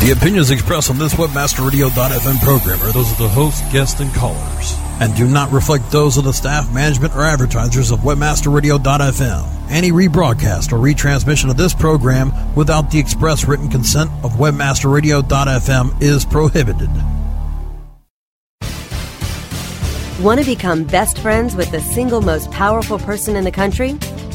The opinions expressed on this WebmasterRadio.fm program are those of the host, guests, and callers, and do not reflect those of the staff, management, or advertisers of WebmasterRadio.fm. Any rebroadcast or retransmission of this program without the express written consent of WebmasterRadio.fm is prohibited. Want to become best friends with the single most powerful person in the country?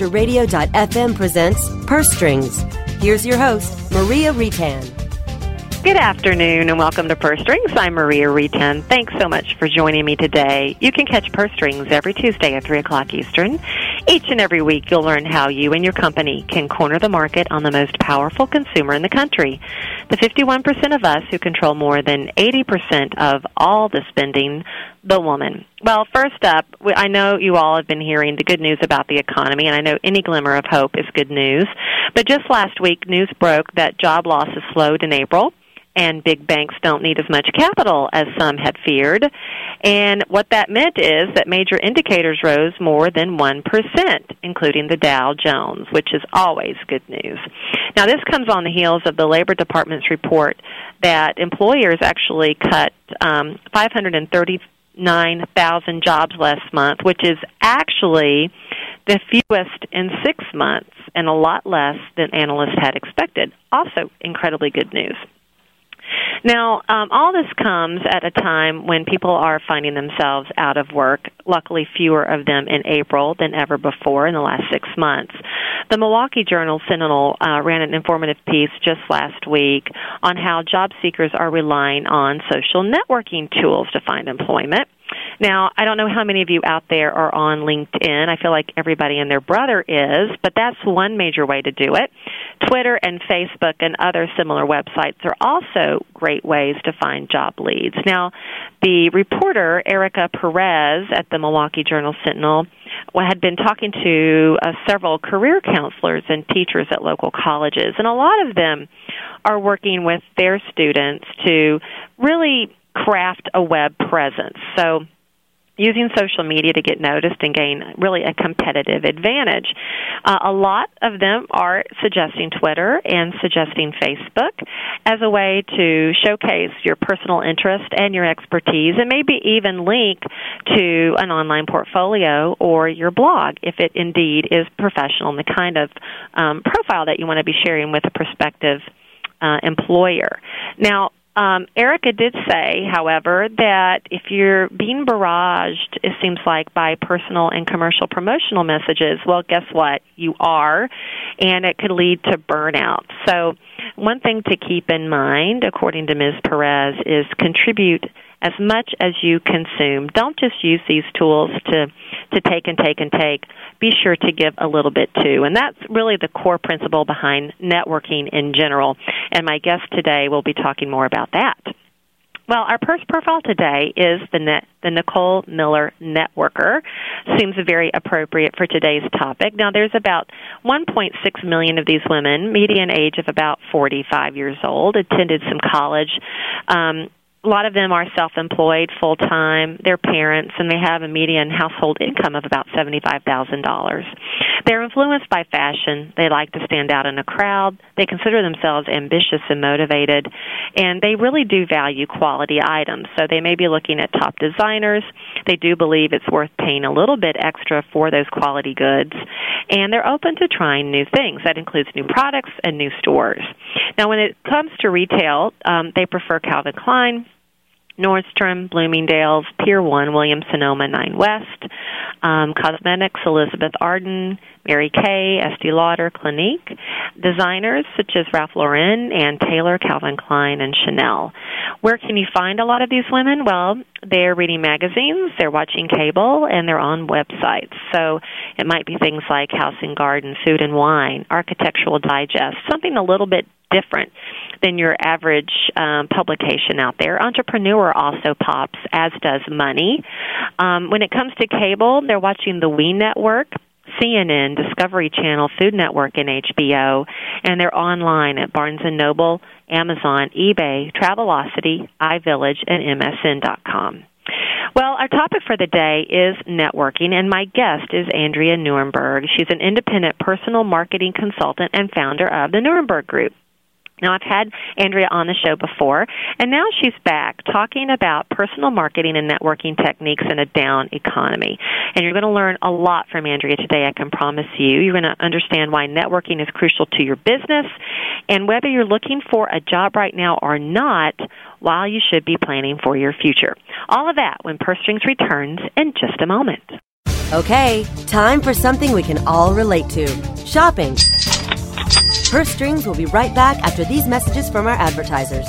Webmasterradio.fm presents Purse Strings. Here's your host, Maria Retan. Good afternoon and welcome to Purse Strings. I'm Maria Retan. Thanks so much for joining me today. You can catch Purse Strings every Tuesday at 3 o'clock Eastern. Each and every week you'll learn how you and your company can corner the market on the most powerful consumer in the country. The 51% of us who control more than 80% of all the spending, the woman. Well, first up, I know you all have been hearing the good news about the economy, and I know any glimmer of hope is good news. But just last week, news broke that job losses slowed in April and big banks don't need as much capital as some had feared. And what that meant is that major indicators rose more than 1%, including the Dow Jones, which is always good news. Now, this comes on the heels of the Labor Department's report that employers actually cut um, 539,000 jobs last month, which is actually the fewest in six months and a lot less than analysts had expected. Also, incredibly good news. Now, um, all this comes at a time when people are finding themselves out of work. Luckily, fewer of them in April than ever before in the last six months. The Milwaukee Journal Sentinel uh, ran an informative piece just last week on how job seekers are relying on social networking tools to find employment. Now, I don't know how many of you out there are on LinkedIn. I feel like everybody and their brother is, but that's one major way to do it. Twitter and Facebook and other similar websites are also great ways to find job leads. Now, the reporter, Erica Perez at the Milwaukee Journal Sentinel, had been talking to uh, several career counselors and teachers at local colleges, and a lot of them are working with their students to really craft a web presence. So using social media to get noticed and gain really a competitive advantage. Uh, a lot of them are suggesting Twitter and suggesting Facebook as a way to showcase your personal interest and your expertise and maybe even link to an online portfolio or your blog if it indeed is professional and the kind of um, profile that you want to be sharing with a prospective uh, employer. Now, um, Erica did say, however, that if you're being barraged, it seems like, by personal and commercial promotional messages, well, guess what? You are, and it could lead to burnout. So, one thing to keep in mind, according to Ms. Perez, is contribute as much as you consume. Don't just use these tools to to take and take and take. Be sure to give a little bit too. And that's really the core principle behind networking in general. And my guest today will be talking more about that. Well, our first profile today is the net, the Nicole Miller Networker. Seems very appropriate for today's topic. Now, there's about 1.6 million of these women, median age of about 45 years old, attended some college. Um, a lot of them are self-employed, full-time. They're parents, and they have a median household income of about seventy-five thousand dollars. They're influenced by fashion. They like to stand out in a crowd. They consider themselves ambitious and motivated, and they really do value quality items. So they may be looking at top designers. They do believe it's worth paying a little bit extra for those quality goods, and they're open to trying new things. That includes new products and new stores. Now, when it comes to retail, um, they prefer Calvin Klein Nordstrom, Bloomingdale's, Pier 1, Williams Sonoma 9 West, um, Cosmetics, Elizabeth Arden, Mary Kay, Estee Lauder, Clinique, designers such as Ralph Lauren Ann Taylor, Calvin Klein, and Chanel. Where can you find a lot of these women? Well, they're reading magazines, they're watching cable, and they're on websites. So it might be things like House and Garden, Food and Wine, Architectural Digest, something a little bit different than your average um, publication out there. Entrepreneur also pops, as does Money. Um, when it comes to cable, they're watching the We Network. CNN, Discovery Channel, Food Network, and HBO, and they're online at Barnes and Noble, Amazon, eBay, Travelocity, iVillage, and MSN.com. Well, our topic for the day is networking, and my guest is Andrea Nierenberg. She's an independent personal marketing consultant and founder of the Nierenberg Group. Now, I've had Andrea on the show before, and now she's back talking about personal marketing and networking techniques in a down economy. And you're going to learn a lot from Andrea today, I can promise you. You're going to understand why networking is crucial to your business, and whether you're looking for a job right now or not, while you should be planning for your future. All of that when Purse Strings returns in just a moment. Okay, time for something we can all relate to shopping. Purse Strings will be right back after these messages from our advertisers.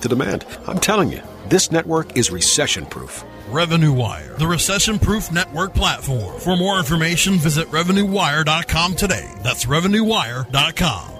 the demand. I'm telling you, this network is recession proof. Revenue Wire, the recession proof network platform. For more information, visit RevenueWire.com today. That's RevenueWire.com.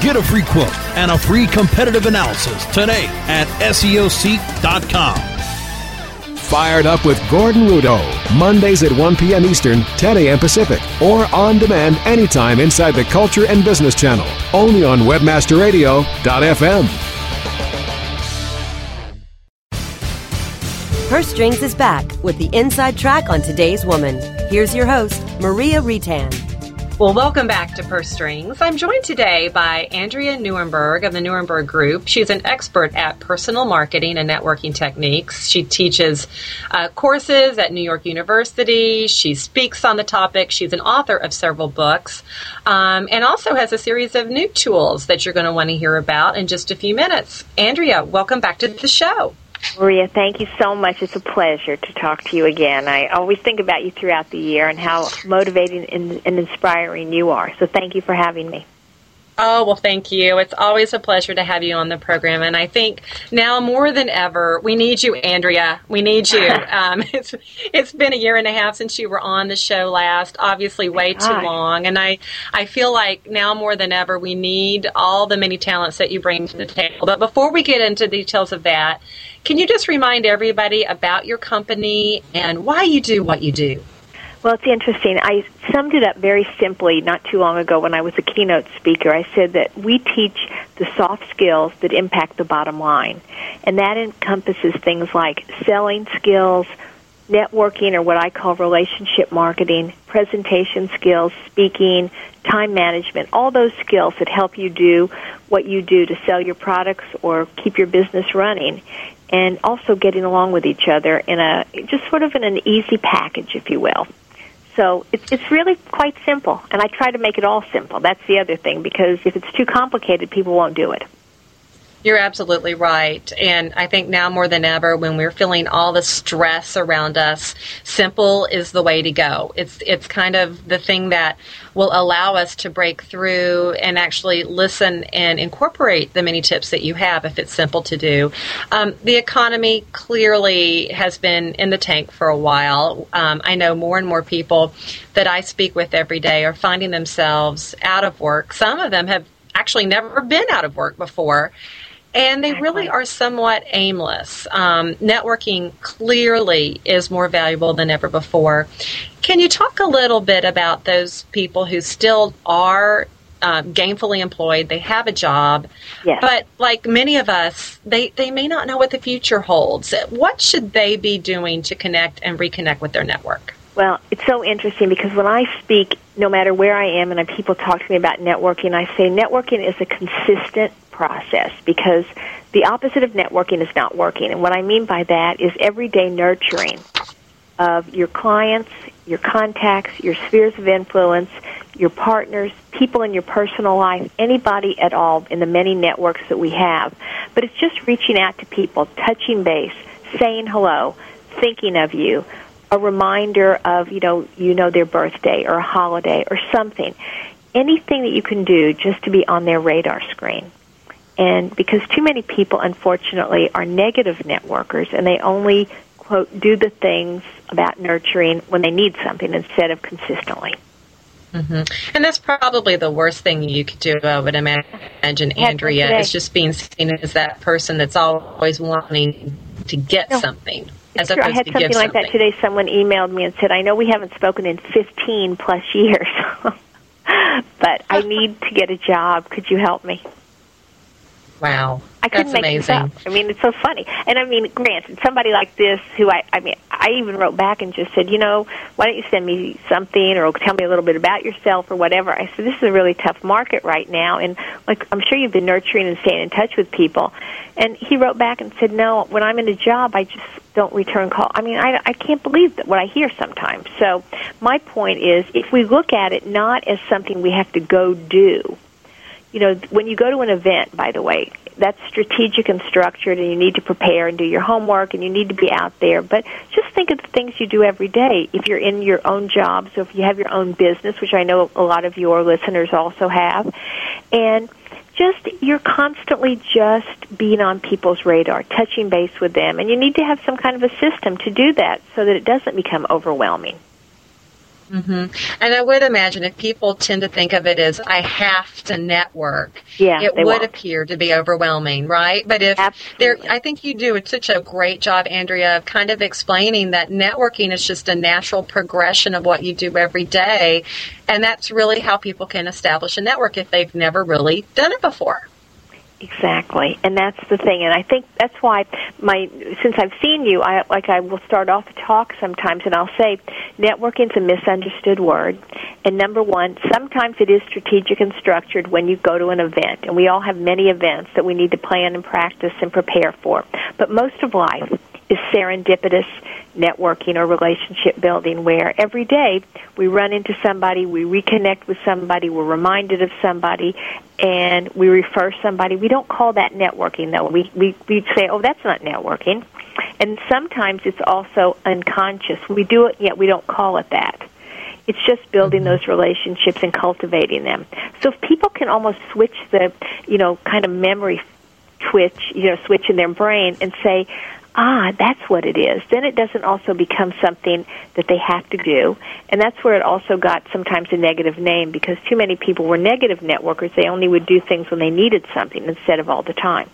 Get a free quote and a free competitive analysis today at SEOseek.com. Fired up with Gordon Rudo, Mondays at 1 p.m. Eastern, 10 a.m. Pacific, or on demand anytime inside the Culture and Business Channel, only on WebmasterRadio.fm. Purse Strings is back with the inside track on today's woman. Here's your host, Maria Retan. Well, welcome back to Purse Strings. I'm joined today by Andrea Nierenberg of the Nierenberg Group. She's an expert at personal marketing and networking techniques. She teaches uh, courses at New York University. She speaks on the topic. She's an author of several books um, and also has a series of new tools that you're going to want to hear about in just a few minutes. Andrea, welcome back to the show. Maria, thank you so much. It's a pleasure to talk to you again. I always think about you throughout the year and how motivating and, and inspiring you are. So thank you for having me. Oh, well, thank you. It's always a pleasure to have you on the program. And I think now more than ever, we need you, Andrea. We need you. um, it's, it's been a year and a half since you were on the show last, obviously way too long. And I, I feel like now more than ever, we need all the many talents that you bring to the table. But before we get into details of that, can you just remind everybody about your company and why you do what you do? Well, it's interesting. I summed it up very simply not too long ago when I was a keynote speaker. I said that we teach the soft skills that impact the bottom line. And that encompasses things like selling skills, networking or what I call relationship marketing, presentation skills, speaking, time management, all those skills that help you do what you do to sell your products or keep your business running. and also getting along with each other in a just sort of in an easy package, if you will. So it's it's really quite simple, and I try to make it all simple. That's the other thing because if it's too complicated, people won't do it. You're absolutely right. And I think now more than ever, when we're feeling all the stress around us, simple is the way to go. It's, it's kind of the thing that will allow us to break through and actually listen and incorporate the many tips that you have if it's simple to do. Um, the economy clearly has been in the tank for a while. Um, I know more and more people that I speak with every day are finding themselves out of work. Some of them have actually never been out of work before and they really are somewhat aimless. Um, networking clearly is more valuable than ever before. Can you talk a little bit about those people who still are um, gainfully employed, they have a job, yes. but like many of us, they, they may not know what the future holds. What should they be doing to connect and reconnect with their network? Well, it's so interesting because when I speak, no matter where I am, and people talk to me about networking, I say networking is a consistent process because the opposite of networking is not working. And what I mean by that is everyday nurturing of your clients, your contacts, your spheres of influence, your partners, people in your personal life, anybody at all in the many networks that we have. But it's just reaching out to people, touching base, saying hello, thinking of you, a reminder of, you know, you know their birthday or a holiday or something. Anything that you can do just to be on their radar screen. And because too many people, unfortunately, are negative networkers and they only, quote, do the things about nurturing when they need something instead of consistently. Mm-hmm. And that's probably the worst thing you could do, I would imagine, Andrea, is just being seen as that person that's always wanting to get no. something. As true. I had something like something. that today. Someone emailed me and said, I know we haven't spoken in 15 plus years, but I need to get a job. Could you help me? Wow. I couldn't That's make amazing. this up. I mean, it's so funny. And I mean, granted, somebody like this who I, I mean, I even wrote back and just said, you know, why don't you send me something or tell me a little bit about yourself or whatever. I said, this is a really tough market right now. And like, I'm sure you've been nurturing and staying in touch with people. And he wrote back and said, no, when I'm in a job, I just don't return call. I mean, I, I can't believe that what I hear sometimes. So my point is, if we look at it not as something we have to go do, you know, when you go to an event, by the way, that's strategic and structured, and you need to prepare and do your homework, and you need to be out there. But just think of the things you do every day. If you're in your own job, so if you have your own business, which I know a lot of your listeners also have, and just you're constantly just being on people's radar, touching base with them, and you need to have some kind of a system to do that so that it doesn't become overwhelming. Mm-hmm. And I would imagine if people tend to think of it as I have to network, yeah, it would won't. appear to be overwhelming, right? But if there, I think you do such a great job, Andrea, of kind of explaining that networking is just a natural progression of what you do every day, and that's really how people can establish a network if they've never really done it before. Exactly, and that's the thing, and I think that's why my since I've seen you, I like I will start off a talk sometimes, and I'll say networking is a misunderstood word. And number one, sometimes it is strategic and structured when you go to an event, and we all have many events that we need to plan and practice and prepare for. But most of life is serendipitous networking or relationship building where every day we run into somebody, we reconnect with somebody, we're reminded of somebody, and we refer somebody. We don't call that networking though. We we we say, "Oh, that's not networking." And sometimes it's also unconscious. We do it yet we don't call it that. It's just building mm-hmm. those relationships and cultivating them. So if people can almost switch the, you know, kind of memory twitch, you know, switch in their brain and say, ah, that's what it is. Then it doesn't also become something that they have to do. And that's where it also got sometimes a negative name because too many people were negative networkers. They only would do things when they needed something instead of all the time.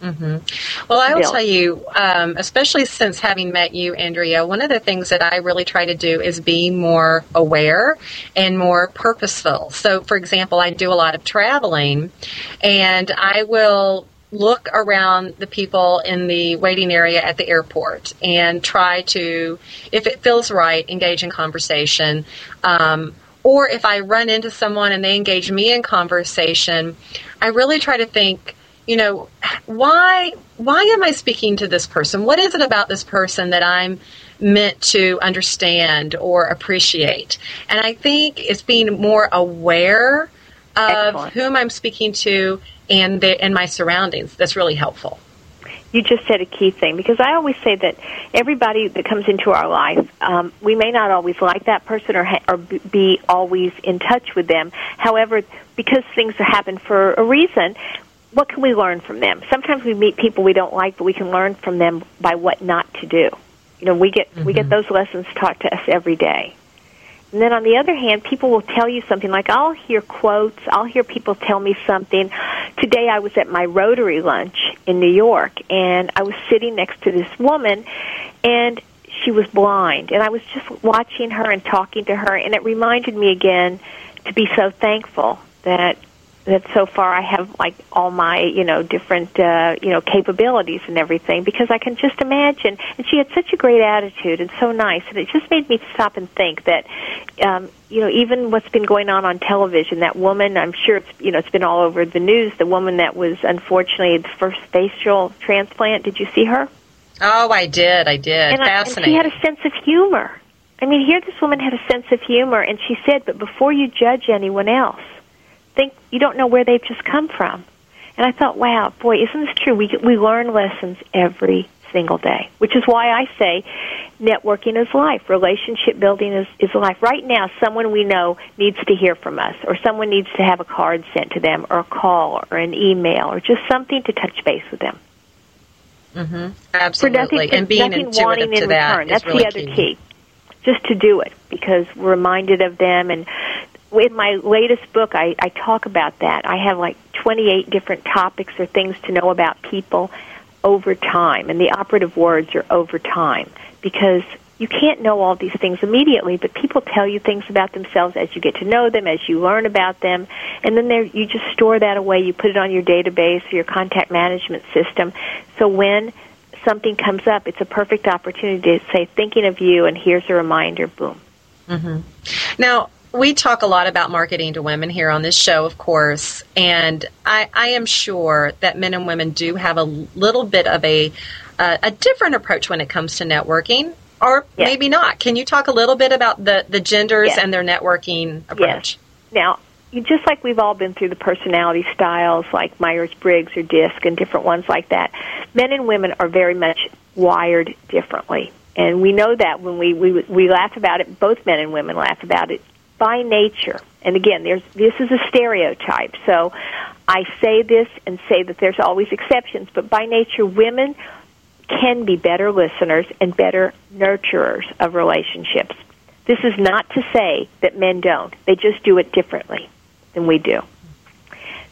Mm-hmm. Well, I will tell you, um, especially since having met you, Andrea, one of the things that I really try to do is be more aware and more purposeful. So, for example, I do a lot of traveling, and I will look around the people in the waiting area at the airport and try to, if it feels right, engage in conversation. Um, or if I run into someone and they engage me in conversation, I really try to think, you know, why why am I speaking to this person? What is it about this person that I'm meant to understand or appreciate? And I think it's being more aware of Excellent. whom I'm speaking to and the, and my surroundings. That's really helpful. You just said a key thing because I always say that everybody that comes into our life, um, we may not always like that person or ha- or be always in touch with them. However, because things happen for a reason, what can we learn from them? Sometimes we meet people we don't like, but we can learn from them by what not to do. You know, we get we get those lessons taught to us every day. And then on the other hand, people will tell you something like I'll hear quotes, I'll hear people tell me something. Today I was at my Rotary lunch in New York and I was sitting next to this woman and she was blind. And I was just watching her and talking to her and it reminded me again to be so thankful that that so far I have like all my you know different uh, you know capabilities and everything because I can just imagine. And she had such a great attitude and so nice, and it just made me stop and think that um, you know even what's been going on on television. That woman, I'm sure it's you know it's been all over the news. The woman that was unfortunately the first facial transplant. Did you see her? Oh, I did. I did. And, I, and Fascinating. she had a sense of humor. I mean, here this woman had a sense of humor, and she said, "But before you judge anyone else, think you don't know where they've just come from." And I thought, "Wow, boy, isn't this true? We we learn lessons every single day, which is why I say networking is life, relationship building is is life. Right now, someone we know needs to hear from us, or someone needs to have a card sent to them, or a call, or an email, or just something to touch base with them." hmm for Absolutely. nothing, and being nothing intuitive wanting to in that return. is That's really the other key. Just to do it because we're reminded of them. And in my latest book, I, I talk about that. I have like 28 different topics or things to know about people over time. And the operative words are over time because you can't know all these things immediately, but people tell you things about themselves as you get to know them, as you learn about them, and then there you just store that away. You put it on your database or your contact management system. So when something comes up, it's a perfect opportunity to say, "Thinking of you," and here's a reminder. Boom. hmm Now, we talk a lot about marketing to women here on this show, of course, and I, I am sure that men and women do have a little bit of a uh, a different approach when it comes to networking, or Yes. maybe not. Can you talk a little bit about the the genders Yes. and their networking approach? Now, just like we've all been through the personality styles like Myers Briggs or DISC and different ones like that, men and women are very much wired differently. And we know that when we, we, we laugh about it, both men and women laugh about it by nature. And again, there's, this is a stereotype. So I say this and say that there's always exceptions, but by nature, women can be better listeners and better nurturers of relationships. This is not to say that men don't. They just do it differently than we do.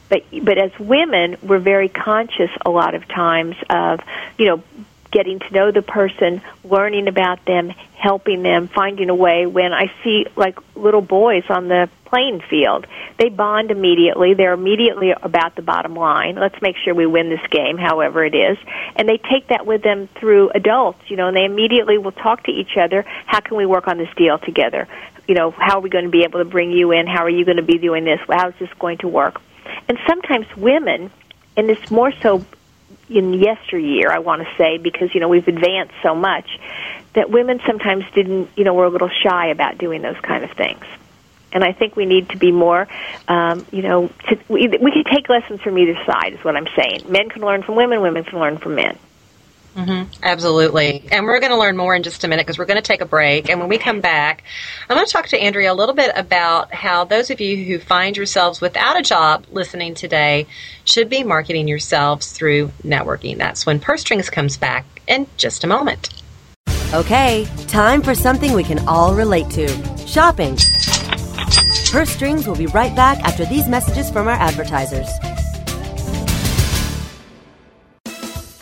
But but as women, we're very conscious a lot of times of, you know, getting to know the person, learning about them, helping them, finding a way. When I see like little boys on the playing field, they bond immediately. They're immediately about the bottom line. Let's make sure we win this game, however it is. And they take that with them through adults, you know, and they immediately will talk to each other. How can we work on this deal together? You know, how are we going to be able to bring you in? How are you going to be doing this? How is this going to work? And sometimes women, and it's more so in yesteryear, I want to say, because you know we've advanced so much, that women sometimes didn't, you know, were a little shy about doing those kind of things. And I think we need to be more, um, you know, to, we, we can take lessons from either side, is what I'm saying. Men can learn from women, women can learn from men. Hmm Absolutely. And we're going to learn more in just a minute because we're going to take a break. And when we come back, I'm going to talk to Andrea a little bit about how those of you who find yourselves without a job listening today should be marketing yourselves through networking. That's when Purse Strings comes back in just a moment. Okay, time for something we can all relate to shopping. Purse Strings will be right back after these messages from our advertisers.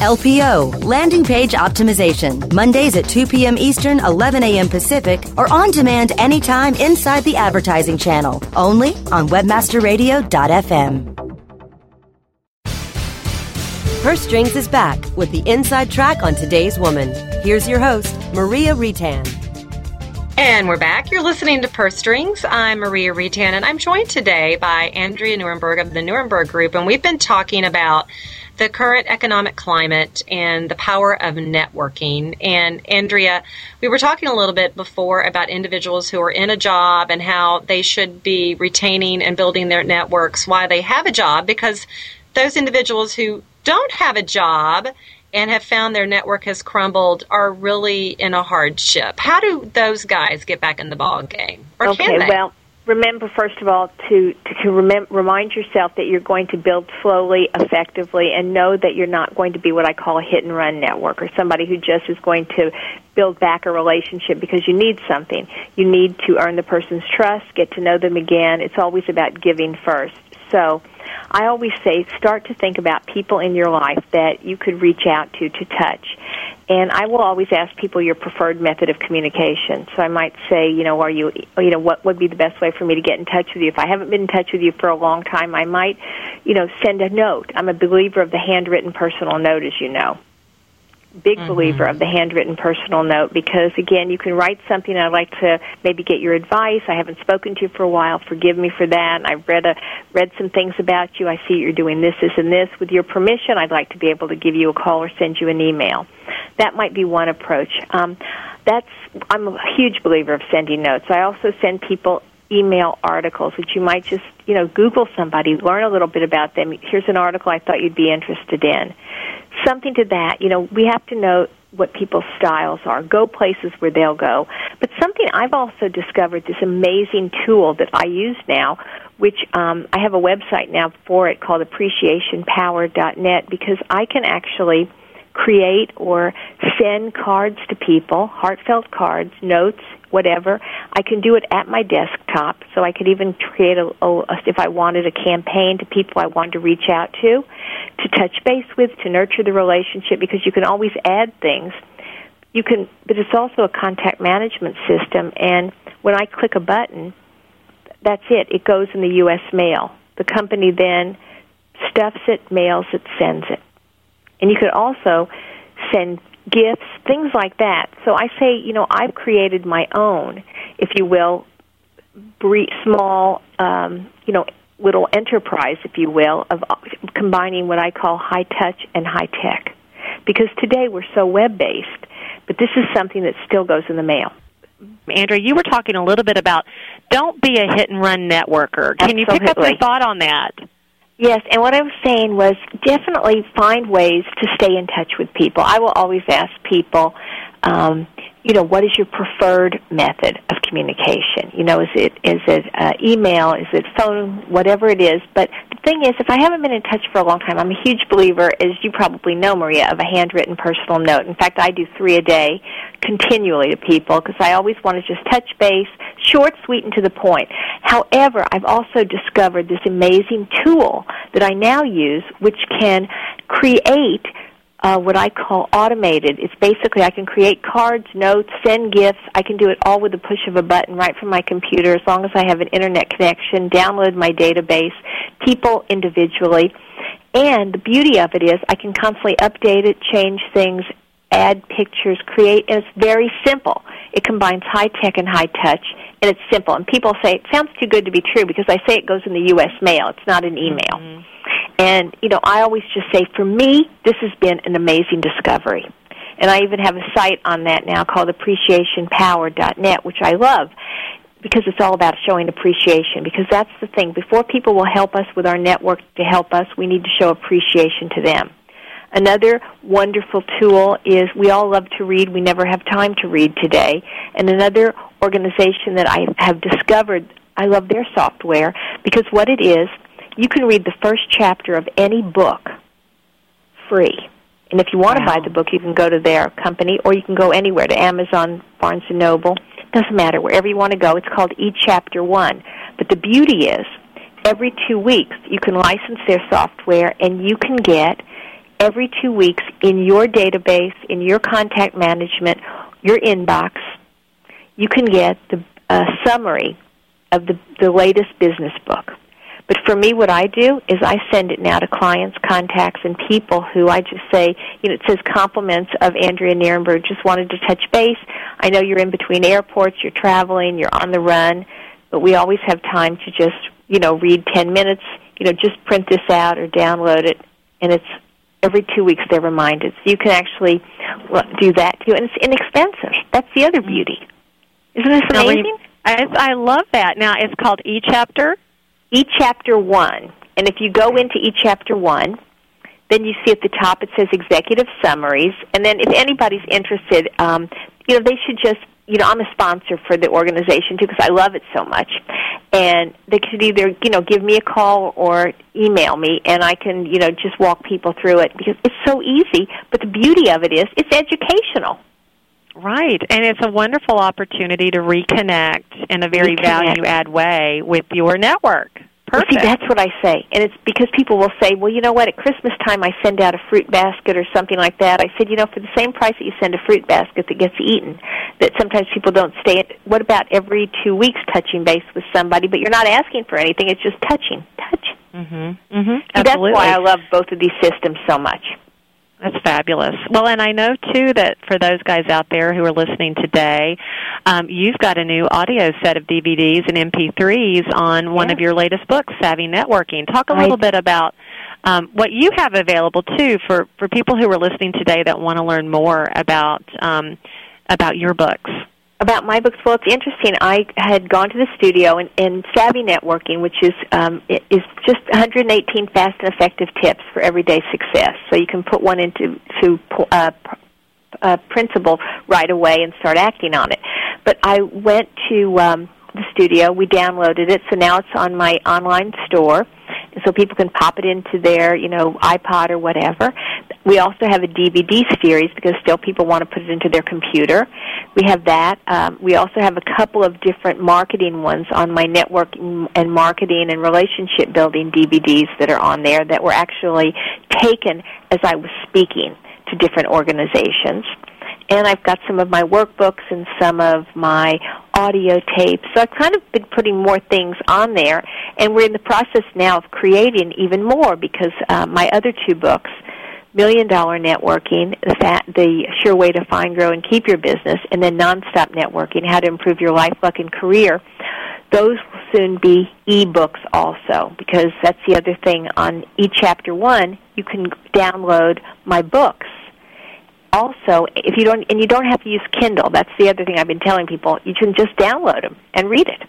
LPO, Landing Page Optimization, Mondays at 2 p.m. Eastern, 11 a.m. Pacific, or on demand anytime inside the advertising channel, only on WebmasterRadio.fm. Purse Strings is back with the inside track on today's woman. Here's your host, Maria Retan. And we're back. You're listening to Purse Strings. I'm Maria Retan, and I'm joined today by Andrea Nierenberg of the Nierenberg Group, and we've been talking about the current economic climate and the power of networking. And Andrea, we were talking a little bit before about individuals who are in a job and how they should be retaining and building their networks while they have a job because those individuals who don't have a job and have found their network has crumbled are really in a hardship. How do those guys get back in the ball game? Or okay, can they? well, remember first of all to to, remind yourself that you're going to build slowly, effectively, and know that you're not going to be what I call a hit and run network or somebody who just is going to build back a relationship because you need something. You need to earn the person's trust, get to know them again. It's always about giving first. So. I always say start to think about people in your life that you could reach out to to touch. And I will always ask people your preferred method of communication. So I might say, you know, are you, you know, what would be the best way for me to get in touch with you? If I haven't been in touch with you for a long time, I might, you know, send a note. I'm a believer of the handwritten personal note, as you know big mm-hmm. believer of the handwritten personal note because again you can write something. I'd like to maybe get your advice. I haven't spoken to you for a while. Forgive me for that. I've read a read some things about you. I see you're doing this this and this. With your permission i'd like to be able to give you a call or send you an email. That might be one approach. Um, that's i'm a huge believer of sending notes. I also send people email articles that you might just you know google somebody learn a little bit about them. Here's an article i thought you'd be interested in something to that. You know, we have to know what people's styles are. Go places where they'll go. But something I've also discovered this amazing tool that I use now, which um, I have a website now for it called appreciationpower.net because I can actually create or send cards to people, heartfelt cards, notes, whatever. I can do it at my desktop, so I could even create a, a, if I wanted a campaign to people I wanted to reach out to, to touch base with, to nurture the relationship, because you can always add things. You can, but it's also a contact management system, and when I click a button, that's it. It goes in the U.S. mail. The company then stuffs it, mails it, sends it. And you could also send gifts, things like that. So I say, you know, I've created my own, if you will, small, um, you know, little enterprise, if you will, of uh, combining what I call high touch and high tech. Because today we're so web based, but this is something that still goes in the mail. Andrea, you were talking a little bit about don't be a hit and run networker. Can Absolutely. you pick up your thought on that? Yes, and what I was saying was definitely find ways to stay in touch with people. I will always ask people, um, you know, what is your preferred method of communication? You know, is it is it uh, email? Is it phone? Whatever it is. But the thing is, if I haven't been in touch for a long time, I'm a huge believer, as you probably know, Maria, of a handwritten personal note. In fact, I do three a day, continually to people because I always want to just touch base, short, sweet, and to the point. However, I've also discovered this amazing tool that I now use, which can create uh, what I call automated. It's basically I can create cards, notes, send gifts. I can do it all with the push of a button right from my computer as long as I have an internet connection, download my database, people individually. And the beauty of it is I can constantly update it, change things, add pictures, create, and it's very simple. It combines high tech and high touch, and it's simple. And people say it sounds too good to be true because I say it goes in the U.S. mail. It's not an email. Mm-hmm. And, you know, I always just say, for me, this has been an amazing discovery. And I even have a site on that now called appreciationpower.net, which I love because it's all about showing appreciation because that's the thing. Before people will help us with our network to help us, we need to show appreciation to them. Another wonderful tool is we all love to read. We never have time to read today. And another organization that I have discovered, I love their software because what it is, you can read the first chapter of any book free. And if you want wow. to buy the book, you can go to their company or you can go anywhere to Amazon, Barnes and Noble. It doesn't matter wherever you want to go. It's called eChapter One. But the beauty is, every two weeks you can license their software and you can get every two weeks in your database, in your contact management, your inbox, you can get the uh, summary of the, the latest business book. But for me, what I do is I send it now to clients, contacts, and people who I just say, you know, it says compliments of Andrea Nierenberg. Just wanted to touch base. I know you're in between airports, you're traveling, you're on the run, but we always have time to just, you know, read 10 minutes, you know, just print this out or download it. And it's every two weeks they're reminded. So you can actually do that too. And it's inexpensive. That's the other beauty. Isn't this amazing? I, I love that. Now, it's called eChapter? eChapter 1. And if you go into eChapter 1, then you see at the top it says executive summaries. And then if anybody's interested, um, you know, they should just, you know, I'm a sponsor for the organization too because I love it so much. And they could either, you know, give me a call or email me and I can, you know, just walk people through it because it's so easy. But the beauty of it is it's educational. Right, and it's a wonderful opportunity to reconnect in a very value add way with your network. Perfect. Well, see, that's what I say, and it's because people will say, "Well, you know what? At Christmas time, I send out a fruit basket or something like that." I said, "You know, for the same price that you send a fruit basket that gets eaten, that sometimes people don't stay. At, what about every two weeks touching base with somebody? But you're not asking for anything; it's just touching, touch." Mm-hmm. Mm-hmm. That's why I love both of these systems so much. That's fabulous. Well, and I know too that for those guys out there who are listening today, um, you've got a new audio set of DVDs and MP3s on one of your latest books, Savvy Networking. Talk a little bit about um, what you have available too for for people who are listening today that want to learn more about um, about your books about my books. Well, it's interesting. I had gone to the studio and, and Savvy Networking, which is um, is just 118 fast and effective tips for everyday success. So you can put one into to uh, uh, principle right away and start acting on it. But I went to um, the studio. We downloaded it, so now it's on my online store so people can pop it into their, you know, iPod or whatever. We also have a DVD series because still people want to put it into their computer. We have that. Um, we also have a couple of different marketing ones on my networking and marketing and relationship building DVDs that are on there that were actually taken as I was speaking to different organizations and I've got some of my workbooks and some of my audio tapes. So I've kind of been putting more things on there, and we're in the process now of creating even more because uh, my other two books, Million Dollar Networking, the, the Sure Way to Find, Grow, and Keep Your Business, and then Nonstop Networking, How to Improve Your Life, Luck, and Career. Those will soon be e-books also because that's the other thing on eChapter 1, you can download my books also, if you don't, and you don't have to use Kindle. That's the other thing I've been telling people. You can just download them and read it.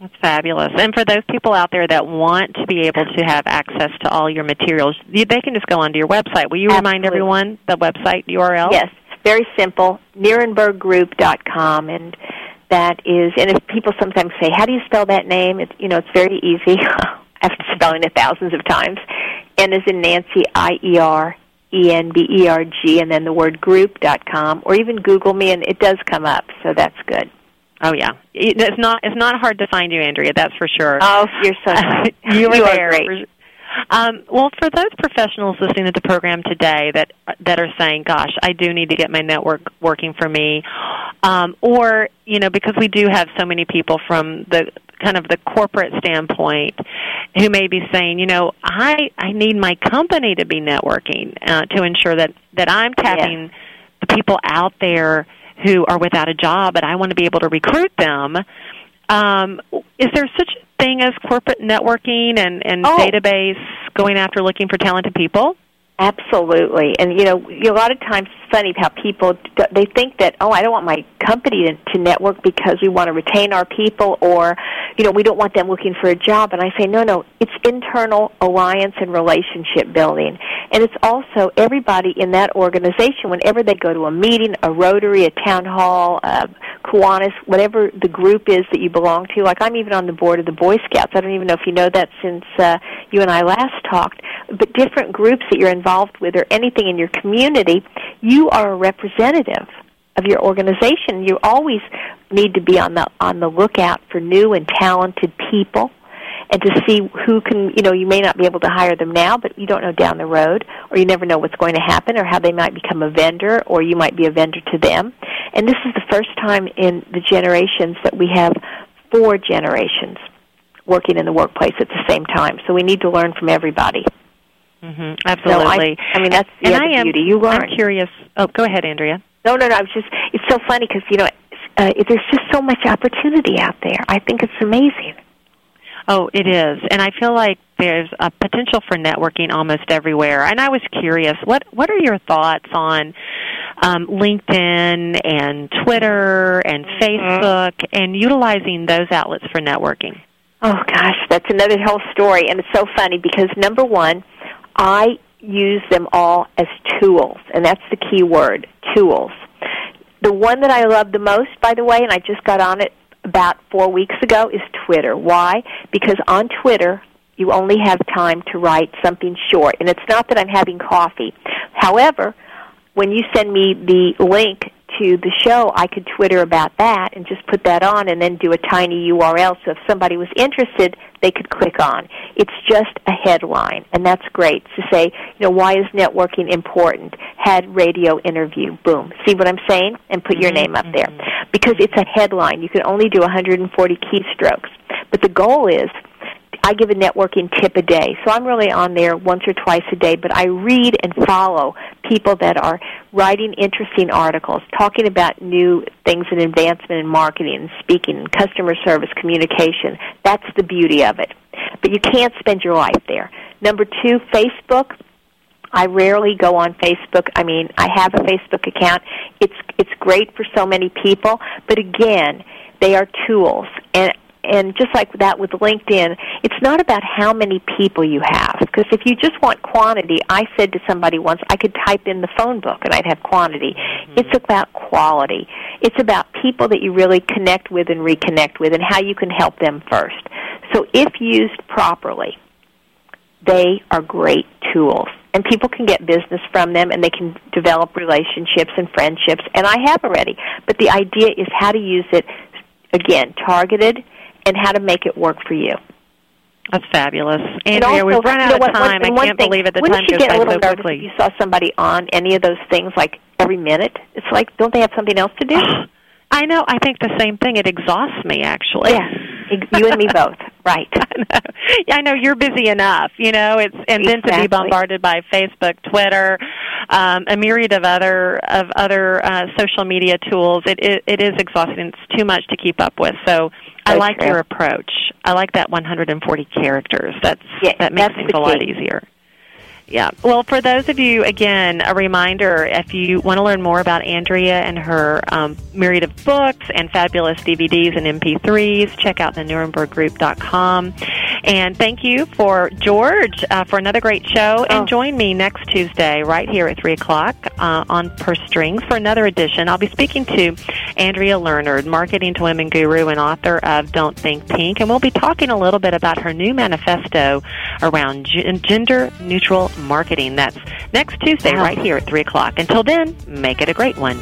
That's fabulous. And for those people out there that want to be able to have access to all your materials, they can just go onto your website. Will you Absolutely. remind everyone the website URL? Yes, very simple. NierenbergGroup.com, and that is. And if people sometimes say, "How do you spell that name?" It's you know, it's very easy. After spelling it thousands of times, N is in Nancy, I E R E N B E R G, and then the word group dot com, or even Google me, and it does come up. So that's good. Oh yeah, it's not it's not hard to find you, Andrea. That's for sure. Oh, you're so nice. you, you are there. great. Um, well, for those professionals listening to the program today that that are saying, "Gosh, I do need to get my network working for me," um, or you know, because we do have so many people from the kind of the corporate standpoint who may be saying, you know, I I need my company to be networking uh, to ensure that that I'm tapping Yes. the people out there who are without a job, and I want to be able to recruit them. Um, is there such a thing as corporate networking and, and Oh. database going after looking for talented people? Absolutely, and you know, a lot of times it's funny how people they think that oh, I don't want my company to, network because we want to retain our people, or you know, we don't want them looking for a job. And I say no, no, it's internal alliance and relationship building, and it's also everybody in that organization. Whenever they go to a meeting, a Rotary, a town hall, a Kiwanis, whatever the group is that you belong to. Like I'm even on the board of the Boy Scouts. I don't even know if you know that since uh, you and I last talked. But different groups that you're involved with, or anything in your community, you are a representative of your organization. You always need to be on the on the lookout for new and talented people. And to see who can, you know, you may not be able to hire them now, but you don't know down the road, or you never know what's going to happen, or how they might become a vendor, or you might be a vendor to them. And this is the first time in the generations that we have four generations working in the workplace at the same time. So we need to learn from everybody. Mm-hmm, absolutely. I, I mean, that's and yeah, I the am. beauty. You learn. I'm curious. Oh, go ahead, Andrea. No, no, no. I was just. It's so funny because you know, uh, there's just so much opportunity out there. I think it's amazing. Oh, it is, and I feel like there's a potential for networking almost everywhere. And I was curious, what what are your thoughts on um, LinkedIn and Twitter and Mm-hmm. Facebook and utilizing those outlets for networking? Oh gosh, that's another whole story, and it's so funny because number one, I use them all as tools, and that's the key word, tools. The one that I love the most, by the way, and I just got on it about four weeks ago, is Twitter. Why? Because on Twitter, you only have time to write something short, and it's not that I'm having coffee. However, when you send me the link to the show, I could Twitter about that and just put that on and then do a tiny URL so if somebody was interested, they could click on. It's just a headline, and that's great to say, you know, why is networking important? Had radio interview, boom. See what I'm saying? And put your mm-hmm. name up there. Mm-hmm. Because it's a headline. You can only do 140 keystrokes. But the goal is I give a networking tip a day. So I'm really on there once or twice a day, but I read and follow people that are writing interesting articles, talking about new things in advancement in marketing and speaking customer service communication. That's the beauty of it. But you can't spend your life there. Number two, Facebook. I rarely go on Facebook. I mean, I have a Facebook account. It's it's great for so many people, but again, they are tools. And and just like that with LinkedIn, it's not about how many people you have. Because if you just want quantity, I said to somebody once, I could type in the phone book and I'd have quantity. Mm-hmm. It's about quality. It's about people that you really connect with and reconnect with and how you can help them first. So if used properly, they are great tools. And people can get business from them and they can develop relationships and friendships. And I have already. But the idea is how to use it, again, targeted and how to make it work for you. That's fabulous. Andrea, also, we've run you out know of what, one- time. and I can't thing, believe it. The time you goes by so quickly. if you saw somebody on any of those things like every minute? It's like, don't they have something else to do? I know. I think the same thing. It exhausts me, actually. Yeah, you and me both. Right. I know. Yeah, I know you're busy enough. You know, it's and then to be bombarded by Facebook, Twitter, um, a myriad of other of other uh, social media tools. It, it it is exhausting. It's too much to keep up with. So I like true. your approach. I like that 140 characters. That's Yeah, that makes things a lot easier. Yeah. Well, for those of you, again, a reminder if you want to learn more about Andrea and her um, myriad of books and fabulous DVDs and MP3s, check out the NierenbergGroup.com. And thank you for George uh, for another great show. Oh. And join me next Tuesday right here at 3 o'clock uh, on Purse Strings for another edition. I'll be speaking to Andrea Learned, Marketing to Women Guru and author of Don't Think Pink. And we'll be talking a little bit about her new manifesto around gen- gender neutral marketing. That's next Tuesday Wow. right here at 3 o'clock. Until then, make it a great one.